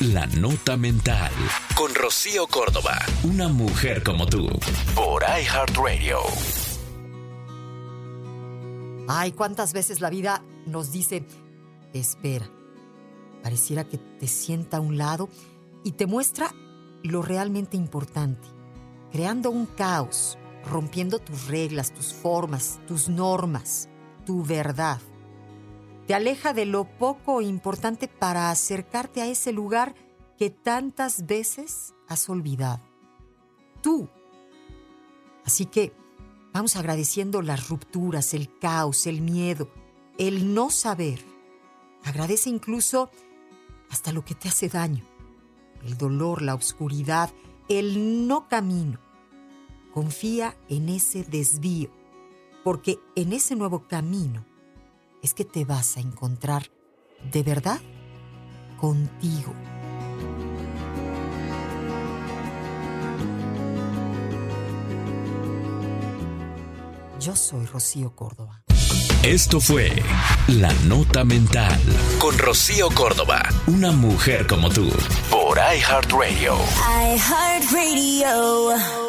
La Nota Mental. Con Rocío Córdoba. Una mujer como tú. Por iHeartRadio. Ay, cuántas veces la vida nos dice, espera. Pareciera que te sienta a un lado y te muestra lo realmente importante, creando un caos, rompiendo tus reglas, tus formas, tus normas, tu verdad. Te aleja de lo poco importante para acercarte a ese lugar que tantas veces has olvidado. Tú. Así que vamos agradeciendo las rupturas, el caos, el miedo, el no saber. Agradece incluso hasta lo que te hace daño, el dolor, la oscuridad, el no camino. Confía en ese desvío, porque en ese nuevo camino es que te vas a encontrar de verdad contigo. Yo soy Rocío Córdoba. Esto fue La Nota Mental con Rocío Córdoba, una mujer como tú, por iHeartRadio. iHeartRadio.